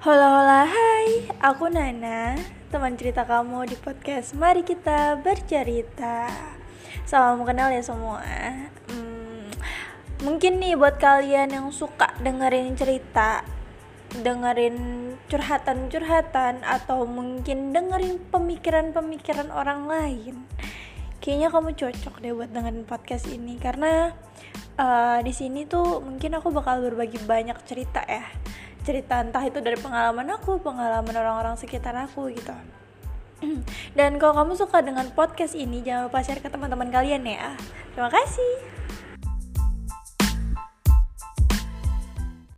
Hola hola hai, aku Nana, teman cerita kamu di podcast Mari Kita Bercerita. Salam kenal ya semua. Hmm, Mungkin nih buat kalian yang suka dengerin cerita Dengerin curhatan-curhatan Atau mungkin dengerin pemikiran-pemikiran orang lain Kayaknya kamu cocok deh buat dengerin podcast ini. Karena uh, di sini tuh mungkin aku bakal berbagi banyak cerita ya cerita entah itu dari pengalaman aku pengalaman orang-orang sekitar aku gitu. Dan kalau kamu suka dengan podcast ini jangan lupa share ke teman-teman kalian ya. Terima kasih